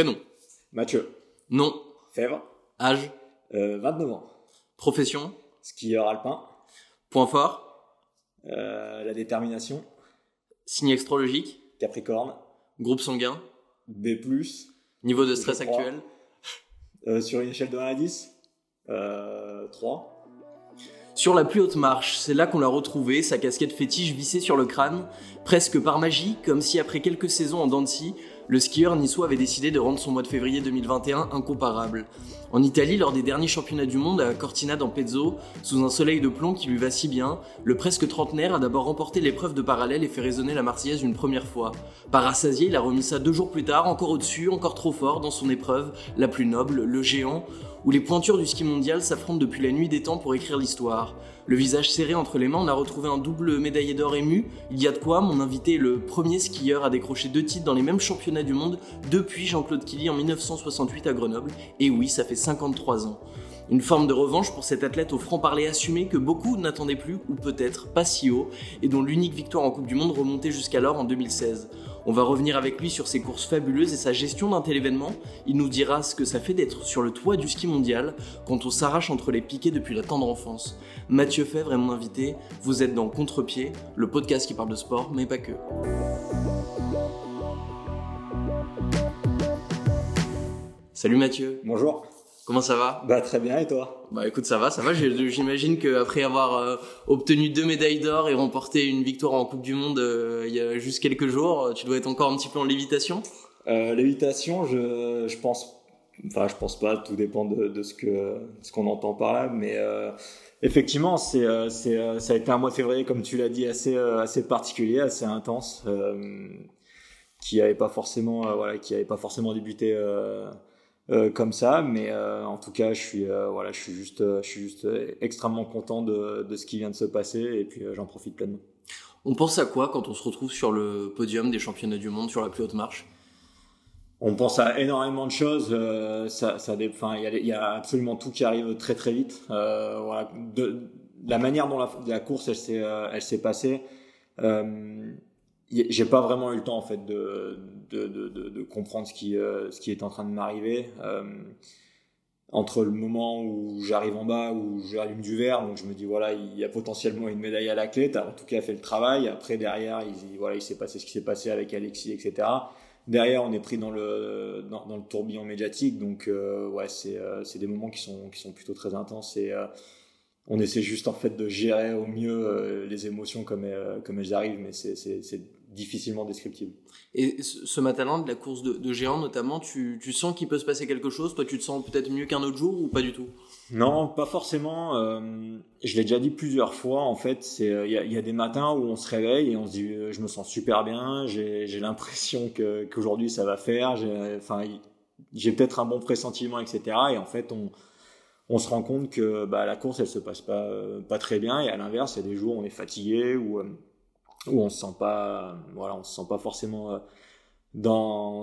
Prénom. Mathieu. Nom. Fèvre. Âge. Euh, 29 ans. Profession. Skieur alpin. Point fort. Euh, la détermination. Signe astrologique. Capricorne. Groupe sanguin. B+. Niveau de stress actuel. Euh, sur une échelle de 1 à 10. Euh, 3. Sur la plus haute marche, c'est là qu'on l'a retrouvé, sa casquette fétiche vissée sur le crâne, presque par magie, comme si après quelques saisons en dents de scie, le skieur niçois avait décidé de rendre son mois de février 2021 incomparable. En Italie, lors des derniers championnats du monde à Cortina d'Ampezzo, sous un soleil de plomb qui lui va si bien, le presque trentenaire a d'abord remporté l'épreuve de parallèle et fait résonner la Marseillaise une première fois. Par rassasié, il a remis ça deux jours plus tard, encore au-dessus, encore trop fort, dans son épreuve, la plus noble, le géant, où les pointures du ski mondial s'affrontent depuis la nuit des temps pour écrire l'histoire. Le visage serré entre les mains, on a retrouvé un double médaillé d'or ému. Il y a de quoi, mon invité est le premier skieur à décrocher deux titres dans les mêmes championnats du monde depuis Jean-Claude Killy en 1968 à Grenoble. Et oui, ça fait 53 ans. Une forme de revanche pour cet athlète au franc-parler assumé que beaucoup n'attendaient plus, ou peut-être pas si haut, et dont l'unique victoire en Coupe du Monde remontait jusqu'alors en 2016. On va revenir avec lui sur ses courses fabuleuses et sa gestion d'un tel événement. Il nous dira ce que ça fait d'être sur le toit du ski mondial quand on s'arrache entre les piquets depuis la tendre enfance. Mathieu Fèvre est mon invité. Vous êtes dans Contre-pied, le podcast qui parle de sport, mais pas que. Salut Mathieu, Bonjour. Comment ça va Bah très bien et toi Bah écoute, ça va, ça va. J'imagine qu'après avoir euh, obtenu deux médailles d'or et remporté une victoire en Coupe du Monde euh, il y a juste quelques jours, euh, tu dois être encore un petit peu en lévitation? Euh, Lévitation, je, je pense, enfin je pense pas, tout dépend de, de ce que ce qu'on entend par là, mais effectivement c'est c'est ça a été un mois de février comme tu l'as dit assez assez particulier, assez intense, qui avait pas forcément voilà qui avait pas forcément débuté. Euh, comme ça, mais euh, en tout cas, je suis euh, voilà, je suis juste, euh, je suis juste euh, extrêmement content de, de ce qui vient de se passer et puis euh, j'en profite pleinement. On pense à quoi quand on se retrouve sur le podium des championnats du monde sur la plus haute marche? On pense à énormément de choses. euh, ça, ça, enfin, il y, y a absolument tout qui arrive très très vite. Euh, voilà, de, la manière dont la, la course elle s'est, euh, elle s'est passée, euh, j'ai pas vraiment eu le temps en fait de de, de, de, comprendre ce qui euh, ce qui est en train de m'arriver. Euh, entre le moment où j'arrive en bas, où j'allume du verre, donc je me dis voilà, il y a potentiellement une médaille à la clé. T'as en tout cas fait le travail. Après derrière, il, voilà, il s'est passé ce qui s'est passé avec Alexis, etc. Derrière, on est pris dans le dans, le tourbillon médiatique, donc euh, ouais, c'est c'est des moments qui sont qui sont plutôt très intenses et on essaie juste en fait de gérer au mieux les émotions comme comme elles arrivent, mais c'est difficilement descriptible. Et ce matin-là, de la course de, de géant notamment, tu, tu sens qu'il peut se passer quelque chose? Toi, tu te sens peut-être mieux qu'un autre jour ou pas du tout? Non, pas forcément. euh, je l'ai déjà dit plusieurs fois. En fait, c'est il y, a, il y a des matins où on se réveille et on se dit euh, je me sens super bien. J'ai l'impression qu'aujourd'hui ça va faire. J'ai peut-être un bon pressentiment, etc. Et en fait on on se rend compte que bah, la course elle se passe pas euh, pas très bien et à l'inverse il y a des jours où on est fatigué ou où on se sent pas voilà on se sent pas forcément euh,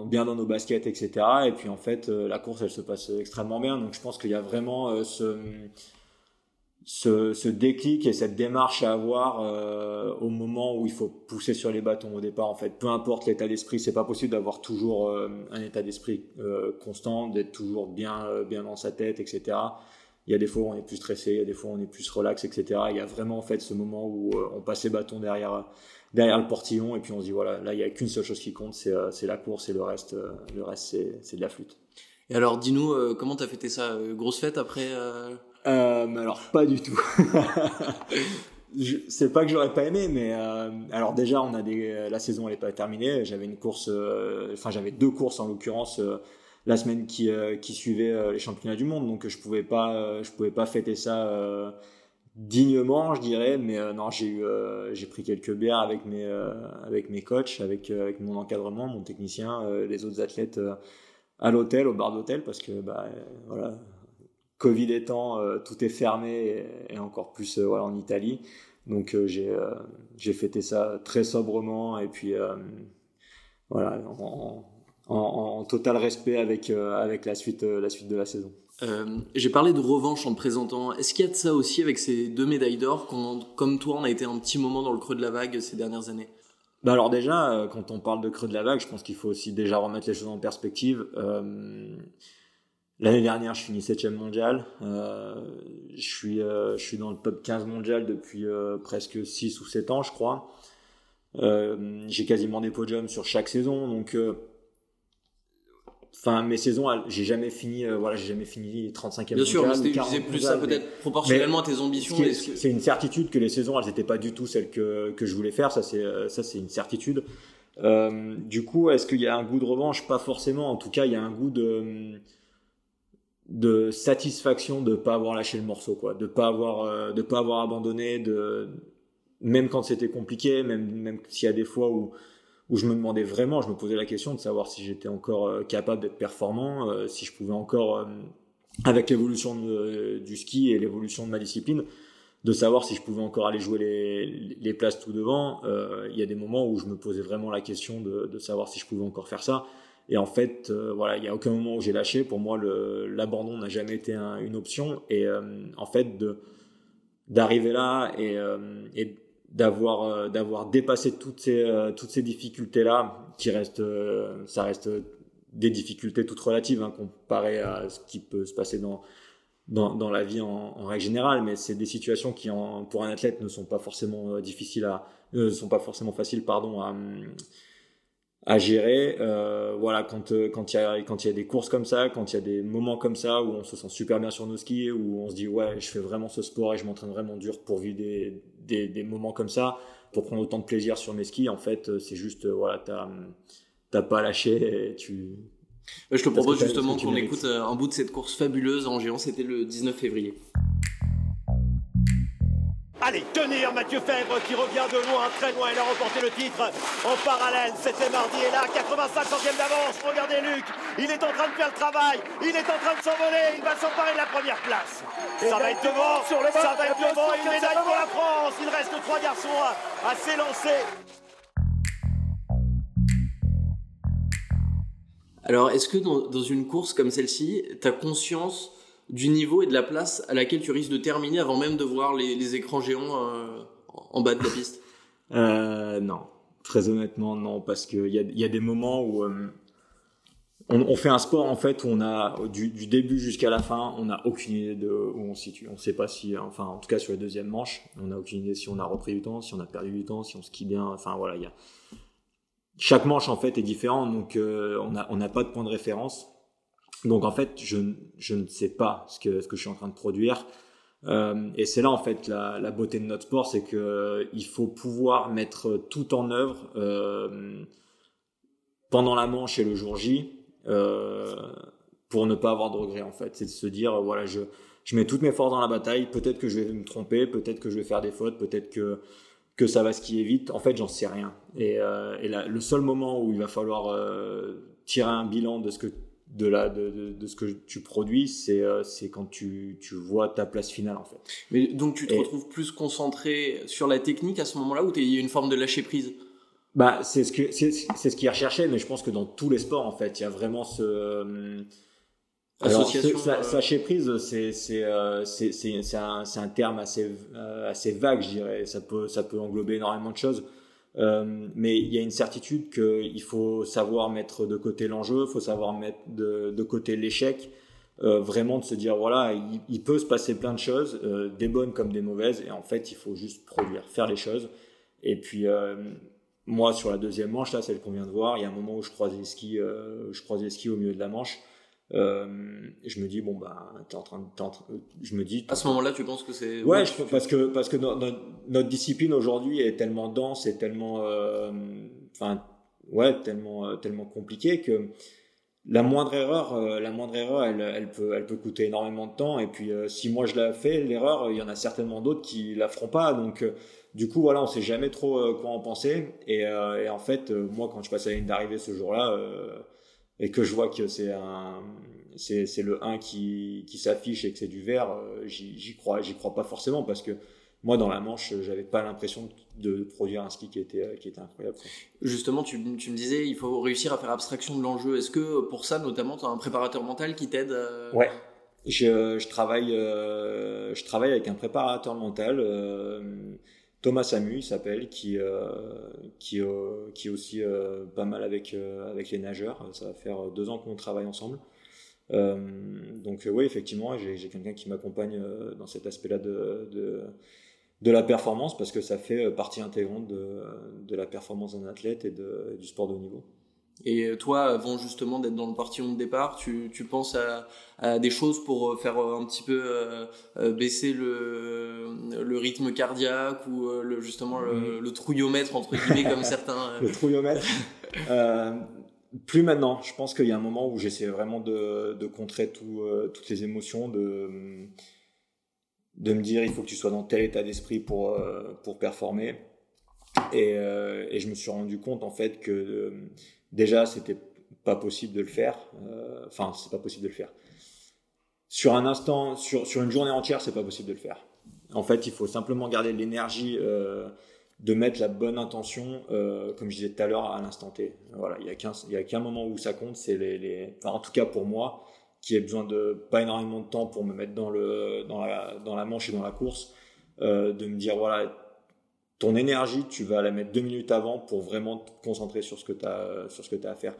bien dans nos baskets etc et puis en fait euh, la course elle se passe extrêmement bien. Donc je pense qu'il y a vraiment euh, ce déclic et cette démarche à avoir au moment où il faut pousser sur les bâtons au départ en fait. Peu importe l'état d'esprit c'est pas possible d'avoir toujours un état d'esprit constant d'être toujours bien bien dans sa tête etc il y a des fois où on est plus stressé il y a des fois où on est plus relax etc il y a vraiment en fait ce moment où euh, on passe les bâtons derrière derrière le portillon et puis on se dit voilà là il y a qu'une seule chose qui compte c'est euh, c'est la course et le reste euh, le reste c'est c'est de la flûte Et alors, dis-nous, comment t'as fêté ça Grosse fête après euh, Euh, mais alors pas du tout. C'est pas que j'aurais pas aimé, mais euh, alors déjà on a des, la saison elle est pas terminée. J'avais une course, enfin j'avais deux courses en l'occurrence la semaine qui euh, suivait euh, les championnats du monde, donc je pouvais pas euh, je pouvais pas fêter ça dignement, je dirais. Mais non, j'ai eu j'ai pris quelques bières avec mes avec mes coachs, avec mon encadrement, mon technicien, les autres athlètes à l'hôtel, au bar d'hôtel, parce que bah voilà Covid étant, tout est fermé et, encore plus voilà, en Italie. Donc euh, j'ai fêté ça très sobrement et puis voilà en, en total respect avec euh, avec la suite euh, la suite de la saison. Euh, J'ai parlé de revanche en te présentant. Est-ce qu'il y a de ça aussi avec ces deux médailles d'or quand, comme toi, on a été un petit moment dans le creux de la vague ces dernières années? Bah alors déjà, quand on parle de creux de la vague, je pense qu'il faut aussi déjà remettre les choses en perspective. L'année dernière, je finis 7 mondial. Euh, je, suis, euh, je suis dans le top 15 mondial depuis euh, presque 6 ou 7 ans, je crois. Euh, j'ai quasiment des podiums sur chaque saison. Donc, euh, enfin, mes saisons, j'ai jamais fini, voilà, j'ai jamais fini 35e Bien sûr, mais c'était plus ça peut-être proportionnellement à tes ambitions. C'est une certitude que les saisons, elles n'étaient pas du tout celles que, que je voulais faire. Ça, c'est ça, c'est une certitude. du coup, est-ce qu'il y a un goût de revanche? Pas forcément. En tout cas, il y a un goût de de satisfaction de pas avoir lâché le morceau quoi de pas avoir euh, de pas avoir abandonné de même quand c'était compliqué même même s'il y a des fois où où je me demandais vraiment je me posais la question de savoir si j'étais encore euh, capable d'être performant euh, si je pouvais encore avec l'évolution du ski et l'évolution de ma discipline de savoir si je pouvais encore aller jouer les, places tout devant il y a des moments où je me posais vraiment la question de, savoir si je pouvais encore faire ça et en fait, euh, voilà, il n'y a aucun moment où j'ai lâché. Pour moi, l'abandon n'a jamais été une option. Et euh, en fait, d'arriver là et, euh, et d'avoir d'avoir dépassé toutes ces toutes ces difficultés là, qui restent, ça reste des difficultés toutes relatives hein, comparées à ce qui peut se passer dans dans, dans la vie en, règle générale, mais c'est des situations qui, pour un athlète, ne sont pas forcément difficiles à, ne sont pas forcément faciles, pardon, à, à gérer. Euh, voilà, quand euh, quand il y a quand il y a des courses comme ça, quand il y a des moments comme ça où on se sent super bien sur nos skis, où on se dit ouais, je fais vraiment ce sport et je m'entraîne vraiment dur pour vivre des, des, des moments comme ça, pour prendre autant de plaisir sur mes skis. En fait, euh, c'est juste euh, voilà, t'as t'as pas lâché et tu. Je te propose justement qu'on écoute un bout de cette course fabuleuse en géant. C'était le 19 février. Allez, tenir Mathieu Fèvre qui revient de loin, très loin, il a remporté le titre en parallèle. C'était mardi et là, 85 centièmes d'avance. Regardez Luc, il est en train de faire le travail, il est en train de s'envoler, il va s'emparer de la première place. ça va être devant, ça va être devant, une médaille pour la France. Il reste trois garçons à, à s'élancer. Alors, est-ce que dans, dans une course comme celle-ci, tu as conscience du niveau et de la place à laquelle tu risques de terminer avant même de voir les, écrans géants euh, en bas de la piste euh, Non, très honnêtement, non, parce qu'il y a, y a des moments où euh, on, fait un sport en fait où on a du, début jusqu'à la fin, on n'a aucune idée de où on se situe. On ne sait pas si, enfin, en tout cas sur la deuxième manche, on n'a aucune idée si on a repris du temps, si on a perdu du temps, si on skie bien. Enfin voilà, il y a chaque manche en fait est différente, donc on n'a on n'a pas de point de référence. Donc en fait, je, je ne sais pas ce que, ce que je suis en train de produire. Euh, et c'est là en fait la, la, beauté de notre sport, c'est que euh, faut pouvoir mettre tout en œuvre euh, pendant la manche et le jour J pour ne pas avoir de regrets en fait. C'est de se dire voilà je je mets toutes mes forces dans la bataille. Peut-être que je vais me tromper, peut-être que je vais faire des fautes, peut-être que que ça va skier vite. En fait, j'en sais rien. Et, et le seul moment où il va falloir tirer un bilan de ce que de, la, de, de, ce que tu produis, c'est euh, c'est quand tu, tu vois ta place finale en fait. Mais donc tu te retrouves plus concentré sur la technique à ce moment-là ou il y a une forme de lâcher prise? Bah c'est ce c'est ce qui est recherché, mais je pense que dans tous les sports en fait, il y a vraiment ce euh. Alors, ce, lâcher prise, c'est euh, un, un terme assez assez vague, je dirais. Ça peut ça peut englober énormément de choses. Euh, mais il y a une certitude qu'il faut savoir mettre de côté l'enjeu, il faut savoir mettre de, côté l'échec, euh, vraiment de se dire voilà, il, peut se passer plein de choses, euh, des bonnes comme des mauvaises, et en fait il faut juste produire, faire les choses. Et puis moi sur la deuxième manche là, celle qu'on vient de voir, il y a un moment où je croisais les skis, je croisais les skis au milieu de la manche. Euh, je me dis bon bah t'es en train de, en train, je me dis à ce moment-là tu penses que c'est ouais, je, parce que parce que notre, notre discipline aujourd'hui est tellement dense et tellement euh, enfin ouais tellement euh, tellement compliquée que la moindre erreur euh, la moindre erreur elle, elle peut elle peut coûter énormément de temps. Et puis si moi je la fais l'erreur il y en a certainement d'autres qui la feront pas. Donc du coup voilà on sait jamais trop quoi en penser. Et, et en fait moi quand je passe à la ligne d'arrivée ce jour-là et que je vois que c'est un c'est c'est le 1 qui qui s'affiche et que c'est du vert euh, j'y crois j'y crois pas forcément parce que moi dans la manche j'avais pas l'impression de produire un ski qui était qui était incroyable justement tu, tu me disais il faut réussir à faire abstraction de l'enjeu. Est-ce que pour ça notamment tu as un préparateur mental qui t'aide euh ouais. Je, je travaille euh, je travaille avec un préparateur mental Thomas Samu, il s'appelle, qui, qui, qui est aussi pas mal avec, avec les nageurs. Ça va faire deux ans qu'on travaille ensemble. donc oui, effectivement, j'ai quelqu'un qui m'accompagne dans cet aspect-là de, de, de, la performance parce que ça fait partie intégrante de, de la performance d'un athlète et de, du sport de haut niveau. Et toi, avant justement d'être dans le partillon de départ, tu, tu penses à, à, des choses pour euh, faire euh, un petit peu euh, euh, baisser le, le rythme cardiaque ou le, justement le, mm. le trouillomètre entre guillemets comme certains. Le trouillomètre. plus maintenant. Je pense qu'il y a un moment où j'essaie vraiment de, de contrer tout, toutes les émotions, de de me dire il faut que tu sois dans tel état d'esprit pour pour performer. Et, et, je me suis rendu compte en fait que déjà, c'était pas possible de le faire. Euh, enfin, c'est pas possible de le faire. Sur un instant, sur, sur une journée entière, c'est pas possible de le faire. En fait, il faut simplement garder l'énergie euh, de mettre la bonne intention, euh, comme je disais tout à l'heure, à l'instant T. Voilà, il y a qu'un, qu'un moment où ça compte, c'est les, les en tout cas pour moi, qui ai besoin de pas énormément de temps pour me mettre dans le, dans la, dans la manche et dans la course, de me dire voilà, ton énergie, tu vas la mettre deux minutes avant pour vraiment te concentrer sur ce que tu as, sur ce que tu as à faire.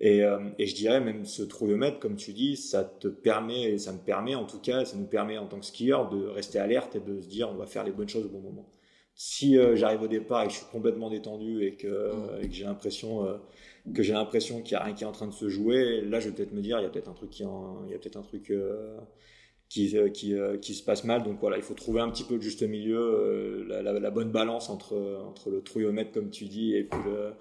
Et, euh, et, je dirais même ce trouillomètre, comme tu dis, ça te permet, et ça me permet en tout cas, ça nous permet en tant que skieur de rester alerte et de se dire on va faire les bonnes choses au bon moment. Si euh, j'arrive au départ et que je suis complètement détendu et que, mmh. et que j'ai l'impression euh, que j'ai l'impression qu'il y a rien qui est en train de se jouer, là je vais peut-être me dire il y a peut-être un truc qui en, il y a peut-être un truc qui, euh, qui, euh, qui, se passe mal. Donc voilà, il faut trouver un petit peu le juste milieu, euh, la, la, la, bonne balance entre, entre le trouillomètre, comme tu dis, et puis le,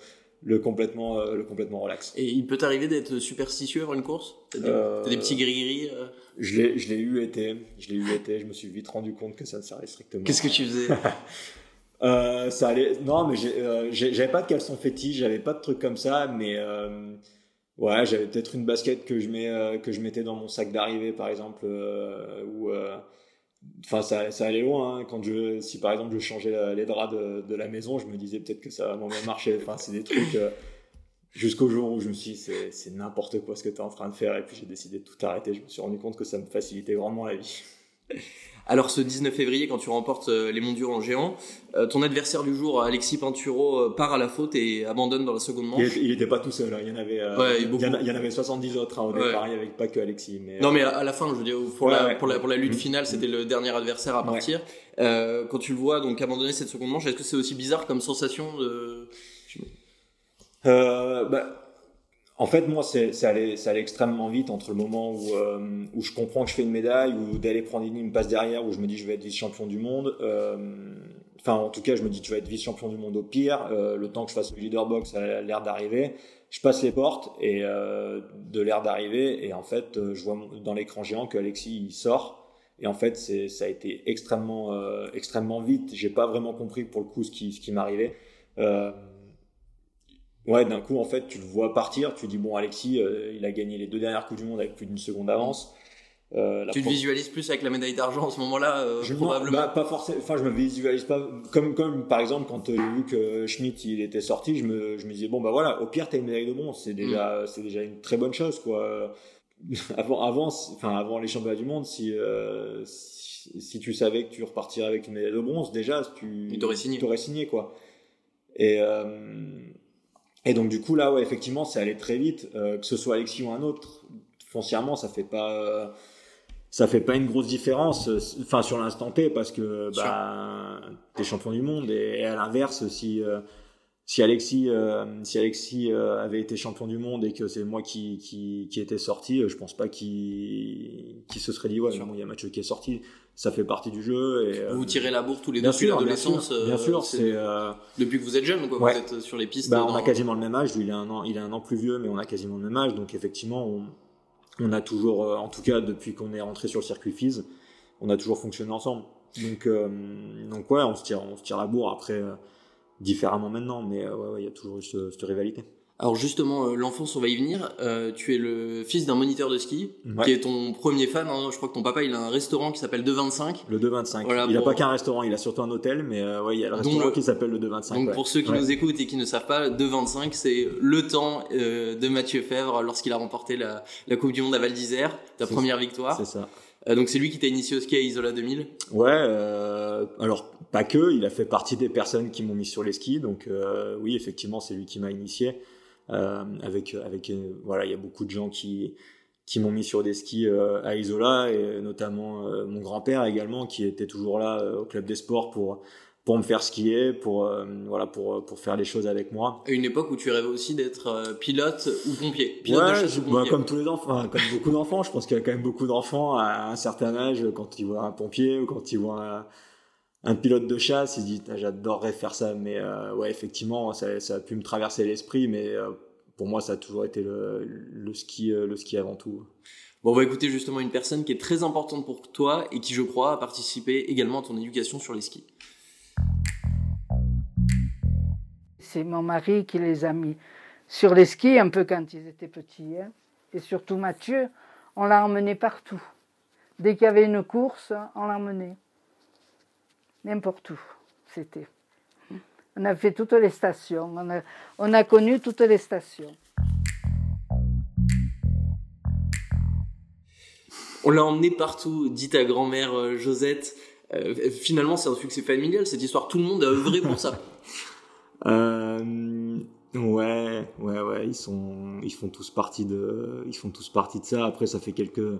le complètement, le complètement relax. Et il peut t'arriver d'être superstitieux avant une course? T'as des, euh, des, petits gris-gris Je l'ai, je l'ai eu été. Je l'ai eu été. Je me suis vite rendu compte que ça ne servait strictement. Qu'est-ce que tu faisais? euh, Ça allait. Non, mais j'avais pas de caleçon fétiche, j'avais pas de trucs comme ça, mais Ouais, j'avais peut-être une basket que je euh, que je mettais dans mon sac d'arrivée par exemple euh, ou euh, enfin ça, allait loin hein. quand je si par exemple je changeais les draps de, de la maison, je me disais peut-être que ça va moins bien marcher. Enfin, c'est des trucs jusqu'au jour où je me suis dit c'est n'importe quoi ce que tu es en train de faire et puis j'ai décidé de tout arrêter. Je me suis rendu compte que ça me facilitait vraiment la vie. Alors ce 19 février, quand tu remportes euh, les mondiaux en géant, euh, ton adversaire du jour, Alexis Pinturo, euh, part à la faute et abandonne dans la seconde manche. Il n'était pas tout seul, hein. il y en avait, il, y en, avait 70 autres hein, au départ, il n'y avait pas que Alexis. Mais, non mais à la fin, je veux dire, pour, la, pour, la, pour la lutte finale, c'était le dernier adversaire à partir. quand tu le vois donc abandonner cette seconde manche, est-ce que c'est aussi bizarre comme sensation de... bah, en fait, moi, c'est allé, allé extrêmement vite entre le moment où, euh, où je comprends que je fais une médaille, ou d'aller prendre une, une passe derrière, où je me dis je vais être vice-champion du monde. Euh, enfin, en tout cas, je me dis tu vas être vice-champion du monde au pire. Euh, le temps que je fasse le leader box a l'air d'arriver. Je passe les portes et de l'air d'arriver, et en fait, je vois dans l'écran géant que Alexis sort. Et en fait, ça a été extrêmement, extrêmement vite. J'ai pas vraiment compris pour le coup ce qui, ce qui m'arrivait. Euh, ouais, d'un coup, en fait, tu le vois partir, tu dis, bon, Alexis, euh, il a gagné les deux dernières Coupes du Monde avec plus d'une seconde d'avance. Euh, tu te visualises plus avec la médaille d'argent en ce moment-là, euh, probablement. Bah, pas forcément. Enfin, je me visualise pas comme comme par exemple quand euh, Luc euh, Schmidt il était sorti, je me je me disais bon bah voilà, au pire t'as une médaille de bronze, c'est déjà mm. c'est déjà une très bonne chose quoi. avant avant enfin avant les championnats du monde, si, si, si tu savais que tu repartirais avec une médaille de bronze, déjà tu t'aurais signé. Signé quoi. Et et donc du coup là, ouais, effectivement, c'est allé très vite, euh, que ce soit Alexis ou un autre. Foncièrement, ça fait pas, ça fait pas une grosse différence, enfin sur l'instant T, parce que bah, t'es champion du monde. Et, à l'inverse, si euh, si Alexis, euh, si Alexis avait été champion du monde et que c'est moi qui, qui, qui était sorti, je pense pas qu'il qu'il se serait dit ouais, il y a un match qui est sorti ça fait partie du jeu. Et, vous tirez la bourre tous les deux depuis l'adolescence. Bien sûr, c'est euh... depuis que vous êtes jeune, quoi. Vous êtes sur les pistes. Bah, on a quasiment le même âge. Lui, il a un an, il a un an plus vieux, mais on a quasiment le même âge. Donc effectivement, on, on a toujours, euh, en tout cas depuis qu'on est rentré sur le circuit FIS, on a toujours fonctionné ensemble. Donc, euh, donc ouais, on se tire, on se tire la bourre après euh, différemment maintenant, mais ouais, il y a toujours eu cette rivalité. Alors justement, euh, l'enfance, on va y venir. Euh, tu es le fils d'un moniteur de ski, qui est ton premier fan. Hein. Je crois que ton papa, il a un restaurant qui s'appelle 225. Le 225. Voilà, il n'a pas qu'un restaurant, il a surtout un hôtel, mais euh, ouais, il y a le restaurant qui s'appelle le 225. Donc pour ceux qui nous écoutent et qui ne savent pas, 225, c'est le temps de Mathieu Fèvre lorsqu'il a remporté la, la Coupe du Monde à Val d'Isère, ta première victoire. C'est ça. donc c'est lui qui t'a initié au ski à Isola 2000 Ouais, alors pas que, il a fait partie des personnes qui m'ont mis sur les skis, donc oui, effectivement, c'est lui qui m'a initié. Avec, avec voilà, il y a beaucoup de gens qui, qui m'ont mis sur des skis à Isola, et notamment mon grand-père également, qui était toujours là au club des sports pour pour me faire skier, pour euh, voilà, pour pour faire les choses avec moi. À une époque où tu rêvais aussi d'être euh, pilote ou pompier. Pilote ouais, bah, comme tous les enfants, comme beaucoup d'enfants, je pense qu'il y a quand même beaucoup d'enfants à un certain âge quand ils voient un pompier ou quand ils voient un, pilote de chasse, ils se ah, j'adorerais faire ça, mais euh, ouais effectivement ça, ça, a pu me traverser l'esprit, mais pour moi ça a toujours été le, le ski le ski avant tout. Bon, on va écouter justement une personne qui est très importante pour toi et qui, je crois, a participé également à ton éducation sur les skis. c'est mon mari qui les a mis sur les skis un peu quand ils étaient petits. Hein. Et surtout Mathieu, on l'a emmené partout. Dès qu'il y avait une course, on l'emmenait. N'importe où, c'était. On a fait toutes les stations, on a, on a connu toutes les stations. On l'a emmené partout, dit ta grand-mère euh, Josette. Euh, finalement, c'est un succès familial, cette histoire. Tout le monde a œuvré pour ça. Euh, ouais, ouais, ouais, ils sont, ils font tous partie de, ils font tous partie de ça. Après, ça fait quelques,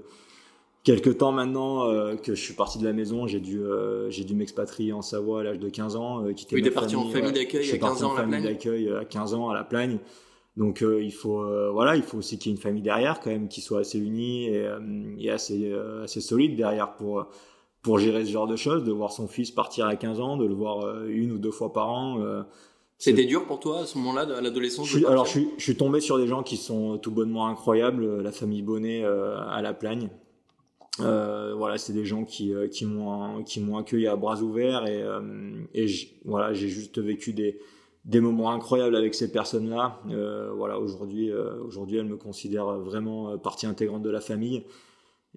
quelques temps maintenant euh, que je suis parti de la maison. J'ai dû, euh, j'ai dû m'expatrier en Savoie à l'âge de 15 ans. Euh, quitter oui, parti en famille d'accueil à 15 ans à la famille d'accueil à 15 ans à la Plagne. Donc il faut, voilà, il faut aussi qu'il y ait une famille derrière quand même qui soit assez unie et, et assez, assez solide derrière pour pour gérer ce genre de choses, de voir son fils partir à 15 ans, de le voir une ou deux fois par an. C'était dur pour toi à ce moment-là, à l'adolescence Alors, je suis, je suis, tombé sur des gens qui sont tout bonnement incroyables. La famille Bonnet euh, à La Plagne. Euh, voilà, c'est des gens qui, euh, qui m'ont qui m'ont accueilli à bras ouverts et, euh, voilà, j'ai juste vécu des des moments incroyables avec ces personnes-là. Voilà, aujourd'hui aujourd'hui, elles me considèrent vraiment partie intégrante de la famille.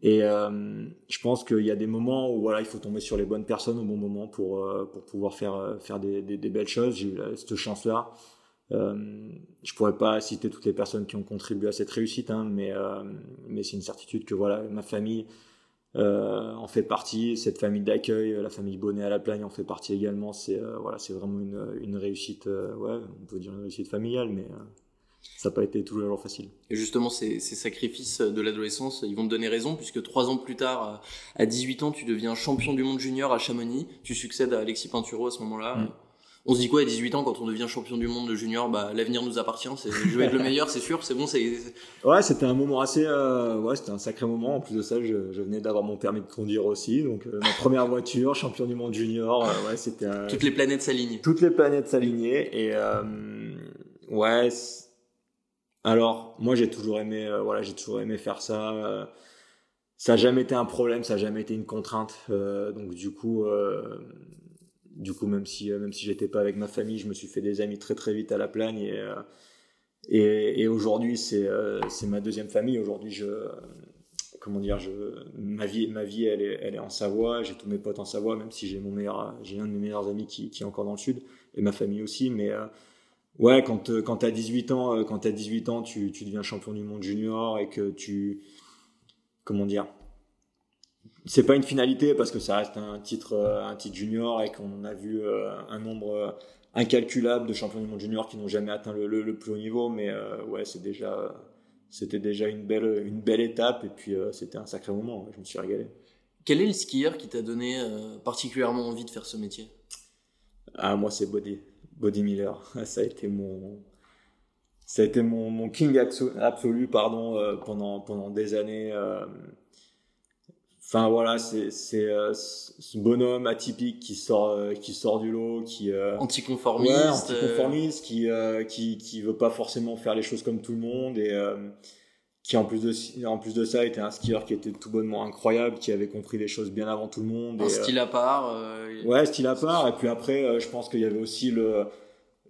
Et je pense qu'il y a des moments où voilà, il faut tomber sur les bonnes personnes au bon moment pour, pour pouvoir faire, faire des, des, des belles choses. J'ai eu cette chance-là. Euh, je pourrais pas citer toutes les personnes qui ont contribué à cette réussite, hein, mais, euh, mais c'est une certitude que voilà, ma famille euh, en fait partie, cette famille d'accueil, la famille Bonnet à la Plagne en fait partie également. C'est voilà, c'est vraiment une, une réussite, ouais, on peut dire une réussite familiale, mais ça n'a pas été tous les jours facile. Et justement, ces, ces sacrifices de l'adolescence, ils vont te donner raison, puisque trois ans plus tard, à 18 ans, tu deviens champion du monde junior à Chamonix. Tu succèdes à Alexis Pinturo à ce moment-là. Mm. On se dit quoi à 18 ans quand on devient champion du monde junior Bah l'avenir nous appartient. C'est, je vais être le meilleur, c'est sûr. C'est bon. C'est. Ouais, c'était un moment assez. Euh, ouais, c'était un sacré moment. En plus de ça, je, je venais d'avoir mon permis de conduire aussi, donc euh, ma première voiture, champion du monde junior. Euh, ouais, c'était. Toutes les planètes s'alignent. Toutes les planètes s'alignaient et ouais. Alors, moi, j'ai toujours aimé, euh, voilà, j'ai toujours aimé faire ça. Euh, ça n'a jamais été un problème, ça n'a jamais été une contrainte. Euh, donc, du coup, du coup, même si, même si j'étais pas avec ma famille, je me suis fait des amis très très vite à la plagne et et, et aujourd'hui, c'est c'est ma deuxième famille. Aujourd'hui, je comment dire, ma vie, ma vie, elle est, elle est en Savoie. J'ai tous mes potes en Savoie, même si j'ai mon meilleur, j'ai un de mes meilleurs amis qui, qui est encore dans le sud et ma famille aussi. Mais ouais, quand, euh, quand tu as 18 ans, euh, quand as 18 ans, tu, tu deviens champion du monde junior et que tu, comment dire, c'est pas une finalité parce que ça reste un titre, euh, un titre junior et qu'on a vu un nombre incalculable de champions du monde junior qui n'ont jamais atteint le, le, plus haut niveau. Mais ouais, c'est déjà, c'était déjà une belle, une belle étape et puis c'était un sacré moment. Je me suis régalé. Quel est le skieur qui t'a donné particulièrement envie de faire ce métier? Ah, moi, c'est Body. Body Miller. Ça a été mon, ça a été mon, mon king absolu pardon, euh, pendant, pendant des années. Euh. Enfin voilà, c'est euh, ce bonhomme atypique qui sort qui sort du lot, qui anticonformiste, ouais, anticonformiste, qui qui qui veut pas forcément faire les choses comme tout le monde et qui en plus de en plus de ça était un skieur qui était tout bonnement incroyable, qui avait compris les choses bien avant tout le monde. Un et, style à part. Euh, ouais, style à part. Et puis après, euh, je pense qu'il y avait aussi le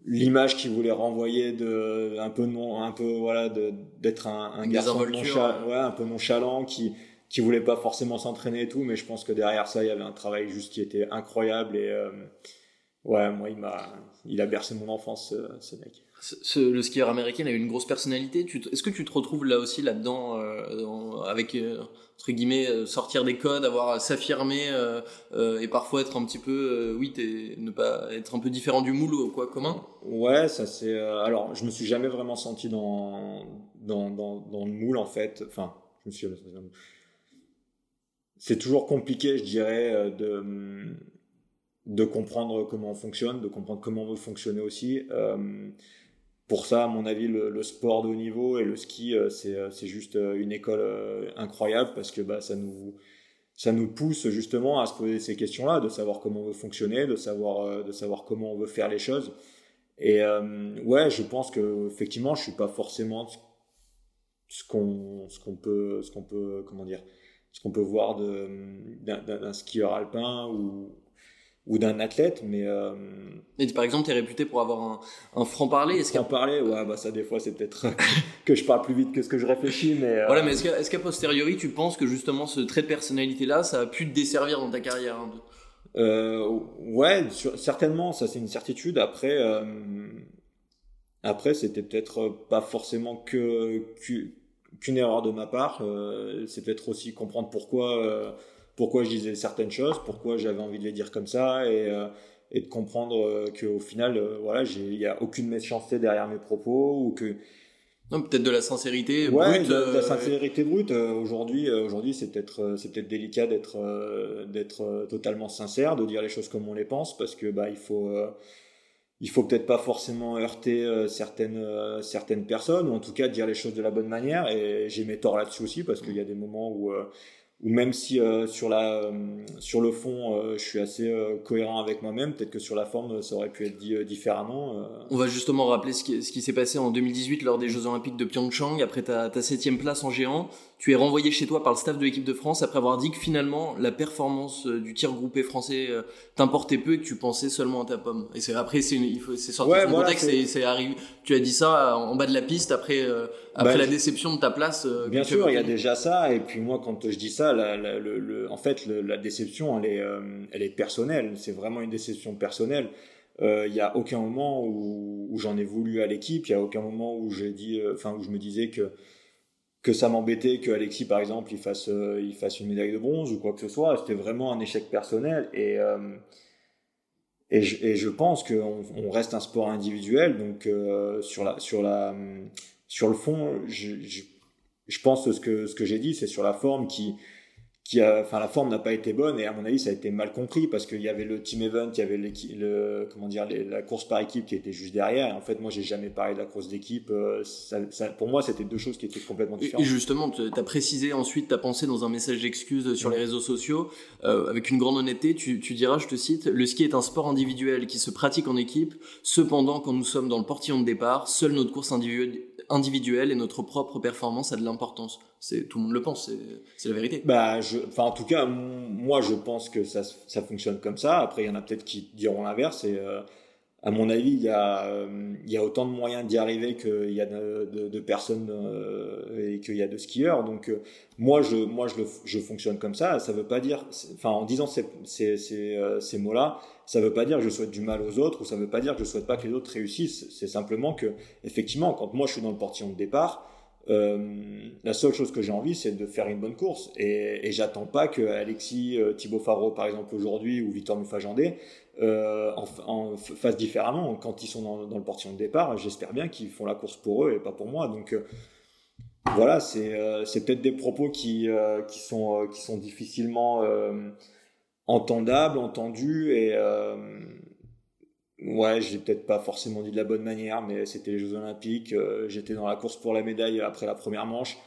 l'image qu'il voulait renvoyer de un peu non, un peu voilà, d'être un, un garçon nonchalant, ouais, un peu nonchalant qui qui voulait pas forcément s'entraîner et tout, mais je pense que derrière ça, il y avait un travail juste qui était incroyable et euh, ouais, moi il m'a il a bercé mon enfance ce, ce mec. le skieur américain a une grosse personnalité. Est-ce que tu te retrouves là aussi là-dedans, euh, avec euh, entre guillemets euh, sortir des codes, avoir s'affirmer et parfois être un petit peu, oui, ne pas être un peu différent du moule ou quoi commun? Ouais, ça c'est. alors, je me suis jamais vraiment senti dans dans, dans, dans le moule en fait. Enfin, je me suis. C'est toujours compliqué, je dirais, de de comprendre comment on fonctionne, de comprendre comment on veut fonctionner aussi pour ça, à mon avis, le, sport de haut niveau et le ski, euh, euh, c'est juste euh, une école incroyable parce que bah, ça, nous, ça nous pousse justement à se poser ces questions-là, de savoir comment on veut fonctionner, de savoir, de savoir comment on veut faire les choses. Et ouais, je pense que effectivement, je suis pas forcément ce qu'on ce peut ce qu'on peut comment dire ce qu'on peut voir d'un skieur alpin ou ou d'un athlète, mais. Euh... par exemple, tu es réputé pour avoir un, un franc-parler. Est-ce franc-parler, ouais, bah ça, des fois, c'est peut-être que je parle plus vite que ce que je réfléchis, mais. Euh, voilà, mais est-ce qu'à posteriori, tu penses que justement ce trait de personnalité-là, ça a pu te desservir dans ta carrière hein, euh, Ouais, certainement, ça, c'est une certitude. Après, euh, après c'était peut-être pas forcément que qu'une erreur de ma part. Euh, c'est peut-être aussi comprendre pourquoi pourquoi je disais certaines choses, pourquoi j'avais envie de les dire comme ça et, euh, et de comprendre euh, qu'au final, euh, voilà, il n'y a aucune méchanceté derrière mes propos ou que. Non, peut-être de la sincérité ouais, brute. De, la sincérité brute. aujourd'hui, aujourd'hui, c'est peut-être, c'est peut-être délicat d'être, d'être totalement sincère, de dire les choses comme on les pense, parce que bah, il faut, il faut peut-être pas forcément heurter certaines, certaines personnes, ou en tout cas dire les choses de la bonne manière. Et j'ai mes torts là-dessus aussi, parce qu'il y a des moments où ou même si euh, sur la euh, sur le fond euh, je suis assez cohérent avec moi-même peut-être que sur la forme ça aurait pu être dit différemment on va justement rappeler ce qui, ce qui s'est passé en 2018 lors des Jeux Olympiques de Pyeongchang. Après ta, ta septième place en géant tu es renvoyé chez toi par le staff de l'équipe de France après avoir dit que finalement la performance du tir groupé français t'importait peu et que tu pensais seulement à ta pomme. Et c'est après c'est sorti de contexte c'est arrivé. Tu as dit ça en bas de la piste. Après après bah, la déception de ta place bien sûr il y a déjà ça et puis moi quand je dis ça le, en fait, la déception, elle est, euh, elle est personnelle. C'est vraiment une déception personnelle. Il euh, n'y a aucun moment où, j'en ai voulu à l'équipe. Il y a aucun moment où j'ai dit, euh, enfin, où je me disais que que ça m'embêtait que Alexis, par exemple, il fasse, il fasse une médaille de bronze ou quoi que ce soit. C'était vraiment un échec personnel et et je, et, je, pense qu'on on reste un sport individuel, donc sur la sur la sur le fond, je, je, pense ce que ce que j'ai dit, c'est sur la forme qui qui a, enfin la forme n'a pas été bonne et à mon avis ça a été mal compris parce qu'il y avait le team event, il y avait le comment dire la course par équipe qui était juste derrière. Et en fait moi j'ai jamais parlé de la course d'équipe. Euh, ça, ça, pour moi c'était deux choses qui étaient complètement différentes. Et justement tu as précisé ensuite ta pensée dans un message d'excuse sur les réseaux sociaux euh, avec une grande honnêteté. Tu, tu diras, je te cite, le ski est un sport individuel qui se pratique en équipe. Cependant quand nous sommes dans le portillon de départ, seule notre course individuelle individuelle et notre propre performance a de l'importance. C'est tout le monde le pense, c'est la vérité. Bah, enfin en tout cas, moi je pense que ça, ça fonctionne comme ça. Après, il y en a peut-être qui diront l'inverse. Et euh, à mon avis, il y a, il y a autant de moyens d'y arriver qu'il y a de, personnes euh, et qu'il y a de skieurs. Donc euh, moi, je, moi je, fonctionne comme ça. Ça veut pas dire, en disant ces, ces, mots-là, ça veut pas dire que je souhaite du mal aux autres ou ça veut pas dire que je souhaite pas que les autres réussissent. C'est simplement que effectivement, quand moi je suis dans le portillon de départ euh, la seule chose que j'ai envie, c'est de faire une bonne course. Et, j'attends pas que Alexis, euh, Thibaut Faro, par exemple, aujourd'hui, ou Victor Mufajandé, euh, en, en, fassent différemment. Quand ils sont dans, le portillon de départ, j'espère bien qu'ils font la course pour eux et pas pour moi. Donc, voilà, c'est peut-être des propos qui, qui, sont, qui sont difficilement entendables, entendus et Ouais, je l'ai peut-être pas forcément dit de la bonne manière, mais c'était les Jeux Olympiques. Euh, j'étais dans la course pour la médaille après la première manche.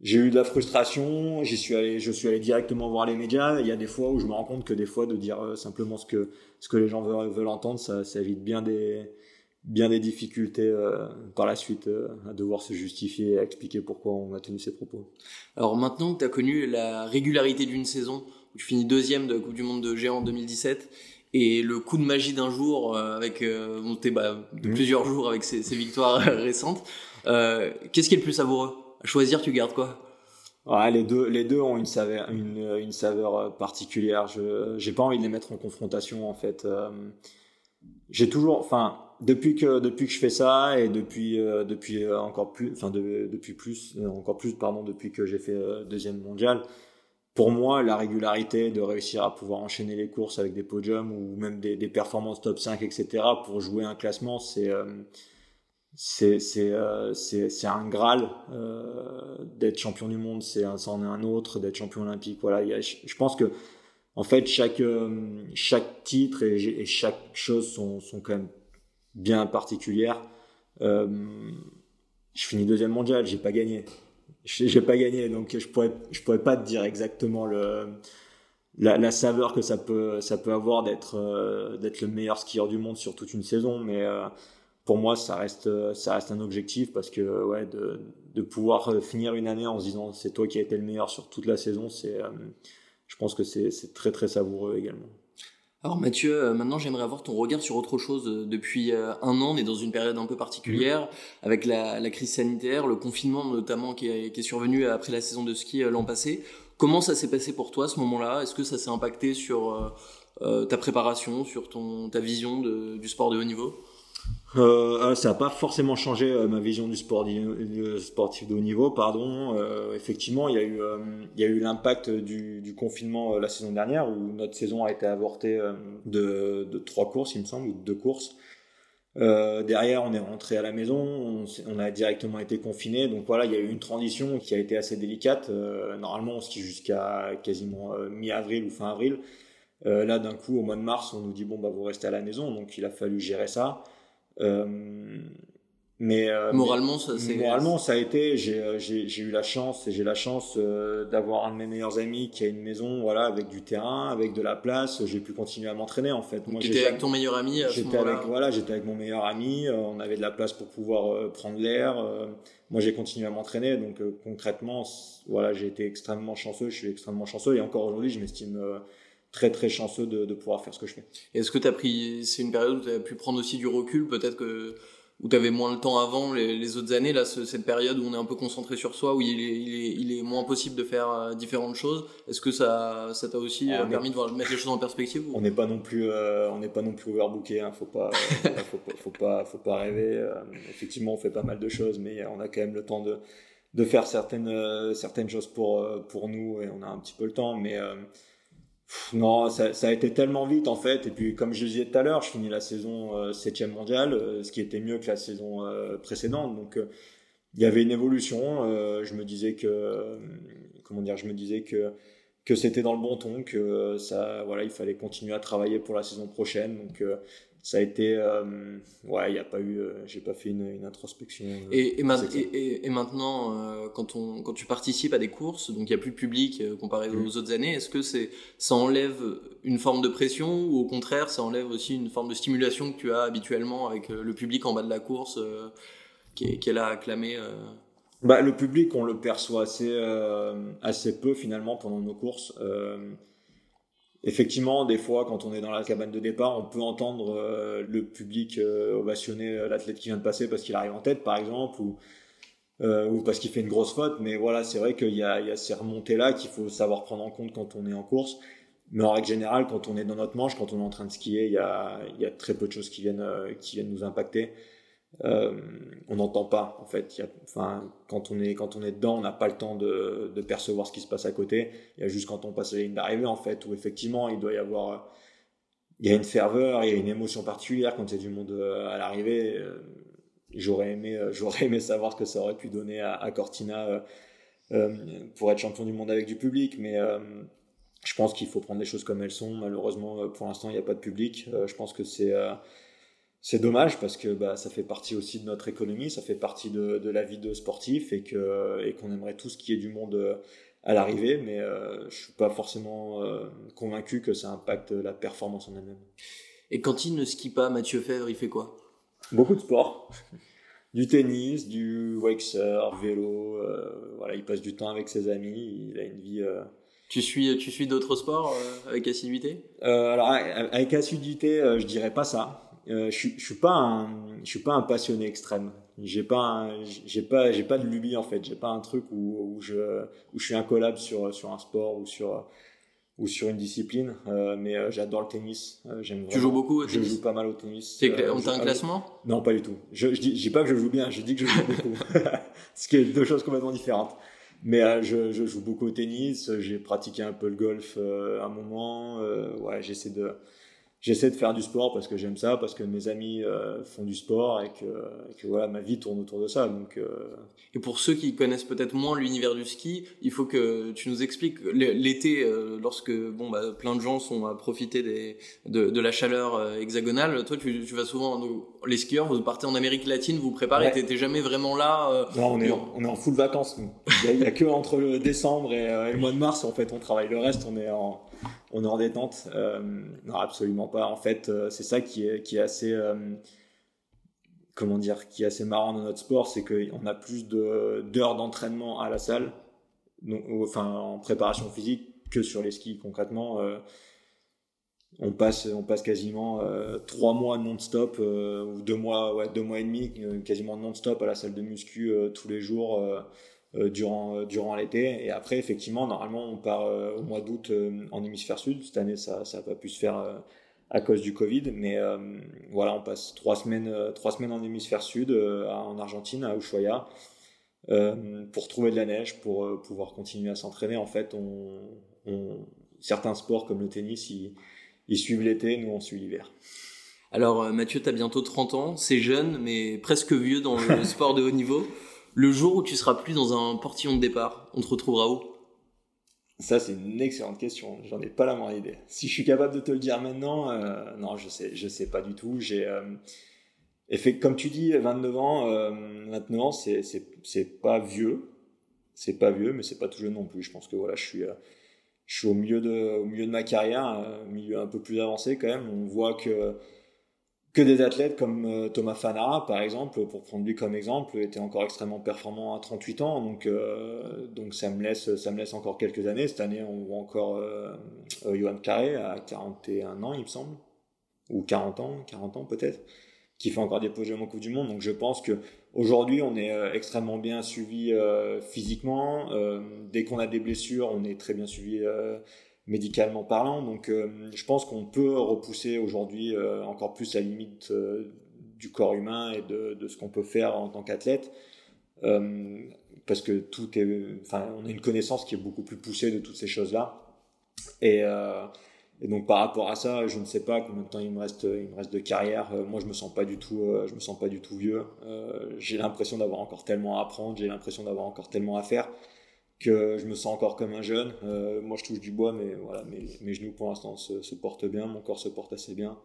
J'ai eu de la frustration. J'y suis allé, je suis allé directement voir les médias. Il y a des fois où je me rends compte que des fois de dire euh, simplement ce que ce que les gens veulent, entendre, ça, évite bien des bien des difficultés euh, par la suite à devoir se justifier et expliquer pourquoi on a tenu ces propos. Alors maintenant que tu as connu la régularité d'une saison, où tu finis deuxième de la Coupe du Monde de géant en 2017 et le coup de magie d'un jour euh, avec euh, monté bah, de mmh. plusieurs jours avec ces victoires récentes. Euh, Qu'est-ce qui est le plus savoureux? À choisir, tu gardes quoi? Ouais, les deux, les deux ont une saveur, une, une saveur particulière. Je, j'ai pas envie de les mettre en confrontation en fait. Euh, j'ai toujours, enfin, depuis que depuis que je fais ça et depuis euh, depuis encore plus enfin depuis plus encore plus pardon depuis que j'ai fait deuxième mondial pour moi la régularité de réussir à pouvoir enchaîner les courses avec des podiums ou même des, performances top 5 etc pour jouer un classement c'est c'est c'est c'est un graal d'être champion du monde c'en est un autre d'être champion olympique voilà je pense que en fait chaque chaque titre et, chaque chose sont sont quand même bien particulière. Euh, je finis deuxième mondial, j'ai pas gagné. J'ai pas gagné, donc je pourrais, je pourrais pas te dire exactement le, la, saveur que ça peut, ça peut avoir d'être, euh, d'être le meilleur skieur du monde sur toute une saison, mais euh, pour moi, ça reste, ça reste un objectif parce que ouais, de, de pouvoir finir une année en se disant c'est toi qui as été le meilleur sur toute la saison, c'est, je pense que c'est, c'est très très savoureux également. Alors Mathieu, euh, maintenant j'aimerais avoir ton regard sur autre chose. Euh, depuis euh, un an, on est dans une période un peu particulière, avec la, crise sanitaire, le confinement notamment qui est, survenu après la saison de ski l'an passé. Comment ça s'est passé pour toi à ce moment-là? Est-ce que ça s'est impacté sur ta préparation, sur ton, ta vision du sport de haut niveau? Euh, ah, ça n'a pas forcément changé euh, ma vision du sport sportif de haut niveau, pardon. Euh, effectivement, il y a eu, euh, il y a eu l'impact du, confinement la saison dernière où notre saison a été avortée de, de, trois courses, il me semble, ou de deux courses. derrière, on est rentré à la maison, on, on, a directement été confiné, donc voilà, il y a eu une transition qui a été assez délicate. normalement, on skie jusqu'à quasiment mi-avril ou fin avril. là, d'un coup, au mois de mars, on nous dit bon bah vous restez à la maison, donc il a fallu gérer ça. Euh, mais euh, moralement, ça, moralement, ça a été. J'ai, euh, j'ai, eu la chance et j'ai la chance d'avoir un de mes meilleurs amis qui a une maison, voilà, avec du terrain, avec de la place. J'ai pu continuer à m'entraîner en fait. Moi, j'étais avec ton meilleur ami. J'étais avec, voilà, j'étais avec mon meilleur ami. on avait de la place pour pouvoir prendre l'air. moi, j'ai continué à m'entraîner. Donc concrètement, voilà, j'ai été extrêmement chanceux. Je suis extrêmement chanceux et encore aujourd'hui, je m'estime très très chanceux de, de, pouvoir faire ce que je fais. Est-ce que tu as pris, c'est une période où tu as pu prendre aussi du recul, peut-être que où tu avais moins le temps avant les, les autres années, là, cette période où on est un peu concentré sur soi, où il est, il est, il est moins possible de faire euh, différentes choses, est-ce que ça ça t'a aussi euh, permis de voir, mettre les choses en perspective On n'est pas non plus euh, on n'est pas non plus overbooké, hein, faut pas faut, pas, faut pas faut pas rêver. effectivement, on fait pas mal de choses, mais on a quand même le temps de de faire certaines certaines choses pour pour nous et on a un petit peu le temps, mais non, ça, ça, a été tellement vite en fait. Et puis, comme je disais tout à l'heure, je finis la saison euh, 7 mondiale, euh, ce qui était mieux que la saison euh, précédente. Donc, euh, il y avait une évolution. je me disais que, comment dire, je me disais que que c'était dans le bon ton, que ça, voilà, il fallait continuer à travailler pour la saison prochaine. Donc, ça a été euh, ouais il y a pas eu euh, j'ai pas fait une, une introspection euh, et, et, et, maintenant quand on quand tu participes à des courses donc il y a plus de public comparé mm. aux autres années est-ce que c'est ça enlève une forme de pression ou au contraire ça enlève aussi une forme de stimulation que tu as habituellement avec le public en bas de la course qui est, qui, est, là à acclamer bah, le public on le perçoit assez assez peu finalement pendant nos courses Effectivement, des fois, quand on est dans la cabane de départ, on peut entendre euh, le public euh, ovationner euh, l'athlète qui vient de passer parce qu'il arrive en tête, par exemple, ou, parce qu'il fait une grosse faute. Mais voilà, c'est vrai qu'il y a, ces remontées-là qu'il faut savoir prendre en compte quand on est en course. Mais en règle générale, quand on est dans notre manche, quand on est en train de skier, il y a, très peu de choses qui viennent nous impacter euh, on n'entend pas en fait. enfin, quand on est quand on est dedans, on n'a pas le temps de, percevoir ce qui se passe à côté. Il y a juste quand on passe la ligne d'arrivée en fait où effectivement il doit y avoir il y a une ferveur, il y a une émotion particulière quand il y a du monde euh, à l'arrivée. Euh, j'aurais aimé j'aurais aimé savoir ce que ça aurait pu donner à Cortina pour être champion du monde avec du public, mais je pense qu'il faut prendre les choses comme elles sont. Malheureusement, pour l'instant, il n'y a pas de public. je pense que c'est c'est dommage parce que bah, ça fait partie aussi de notre économie, ça fait partie de, de la vie de sportif et que et qu'on aimerait tout ce qui est du monde euh, à l'arrivée, mais euh, je suis pas forcément euh, convaincu que ça impacte la performance en elle-même. Et quand il ne skie pas, Mathieu Fèvre, il fait quoi? Beaucoup de sport, du tennis, du wakesurf, vélo. Euh, voilà, il passe du temps avec ses amis. Il a une vie. Tu suis, tu suis d'autres sports avec assiduité? Alors avec assiduité, je dirais pas ça. Euh, je, je suis pas un, je suis pas un passionné extrême. J'ai pas, j'ai pas, j'ai pas de lubie en fait. J'ai pas un truc où, où je, où je suis incollable sur sur un sport ou sur ou sur une discipline, mais j'adore le tennis. j'aime tu joues beaucoup au tennis Je joue pas mal au tennis. on t'a un classement? Non, pas du tout. Je, je, dis, je dis pas que je joue bien, je dis que je joue beaucoup. Ce qui est deux choses complètement différentes. Mais je, je, joue beaucoup au tennis, j'ai pratiqué un peu le golf à un moment. ouais, j'essaie de j'essaie de faire du sport parce que j'aime ça, parce que mes amis euh, font du sport et que, que, voilà, ma vie tourne autour de ça. Donc, euh... Et pour ceux qui connaissent peut-être moins l'univers du ski, il faut que tu nous expliques l'été, euh, lorsque bon, bah, plein de gens sont à profiter des, de, de la chaleur euh, hexagonale. Toi, tu, tu vas souvent, les skieurs, vous partez en Amérique latine, vous préparez, t'es jamais vraiment là. non, on est, en, on est en full vacances. Il n'y a, a, que entre le décembre et, et, le mois de mars, en fait, on travaille. Le reste, on est en on est en détente. Euh, non, absolument pas. En fait, euh, c'est ça qui est, assez, euh, comment dire, qui est assez marrant dans notre sport, c'est qu'on a plus d'heures d'entraînement à la salle, en préparation physique, que sur les skis concrètement. on passe, on passe quasiment trois mois non-stop ou deux mois, ouais, deux mois et demi, quasiment non-stop à la salle de muscu tous les jours durant, euh, durant l'été. Et après, effectivement, normalement, on part euh, au mois d'août en hémisphère sud. Cette année, ça n'a pas pu se faire à cause du Covid. Mais voilà, on passe trois semaines, trois semaines en hémisphère sud, en Argentine, à Ushuaia, pour trouver de la neige, pour pouvoir continuer à s'entraîner. En fait, on, certains sports comme le tennis, ils, ils suivent l'été, nous, on suit l'hiver. Alors, Mathieu, tu as bientôt 30 ans. C'est jeune, mais presque vieux dans le sport de haut niveau. Le jour où tu seras plus dans un portillon de départ, on te retrouvera où? Ça, c'est une excellente question. J'en ai pas la moindre idée. Si je suis capable de te le dire maintenant, euh, non, je sais, je sais pas du tout. J'ai, euh, comme tu dis, 29 ans, euh, 29 ans, c'est, c'est, pas vieux. C'est pas vieux, mais c'est pas tout jeune non plus. Je pense que voilà, je suis, euh, je suis au milieu de, au milieu de ma carrière, milieu un peu plus avancé quand même. On voit que que des athlètes comme euh, Thomas Fanara, par exemple, pour prendre lui comme exemple, était encore extrêmement performant à 38 ans. Donc, euh, donc ça me laisse, ça me laisse encore quelques années. Cette année, on voit encore euh, Johan Carré à 41 ans, il me semble, ou 40 ans, 40 ans peut-être, qui fait encore des podiums au Coupe du Monde. Donc, je pense que aujourd'hui, on est extrêmement bien suivi physiquement. dès qu'on a des blessures, on est très bien suivi médicalement parlant. Donc euh, je pense qu'on peut repousser aujourd'hui euh, encore plus la limite euh, du corps humain et de, ce qu'on peut faire en tant qu'athlète. parce que tout est, enfin, on a une connaissance qui est beaucoup plus poussée de toutes ces choses-là. Et, donc par rapport à ça, je ne sais pas combien de temps il me reste, il me reste de carrière. moi, je me sens pas du tout, je me sens pas du tout vieux. j'ai l'impression d'avoir encore tellement à apprendre, j'ai l'impression d'avoir encore tellement à faire que je me sens encore comme un jeune. Euh, moi, je touche du bois, mais voilà, mes, mes genoux pour l'instant se, se, portent bien, mon corps se porte assez bien.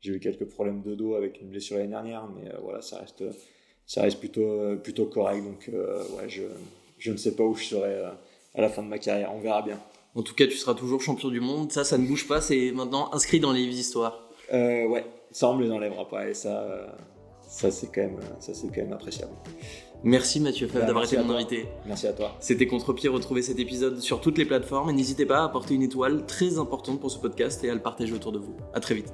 J'ai eu quelques problèmes de dos avec une blessure l'année dernière, mais euh, voilà, ça reste, ça reste plutôt, plutôt correct. Donc, euh, ouais, je, je ne sais pas où je serai à la fin de ma carrière. On verra bien. En tout cas, tu seras toujours champion du monde. Ça, ça ne bouge pas. C'est maintenant inscrit dans les histoires. ouais, ça, on me les enlèvera pas. Et ça, ça c'est quand même, ça, c'est quand même appréciable. Merci Mathieu Fèvre bah, d'avoir été mon invité. Merci à toi. C'était Contre-Pied. Retrouvez cet épisode sur toutes les plateformes et n'hésitez pas à apporter une étoile très importante pour ce podcast et à le partager autour de vous. À très vite.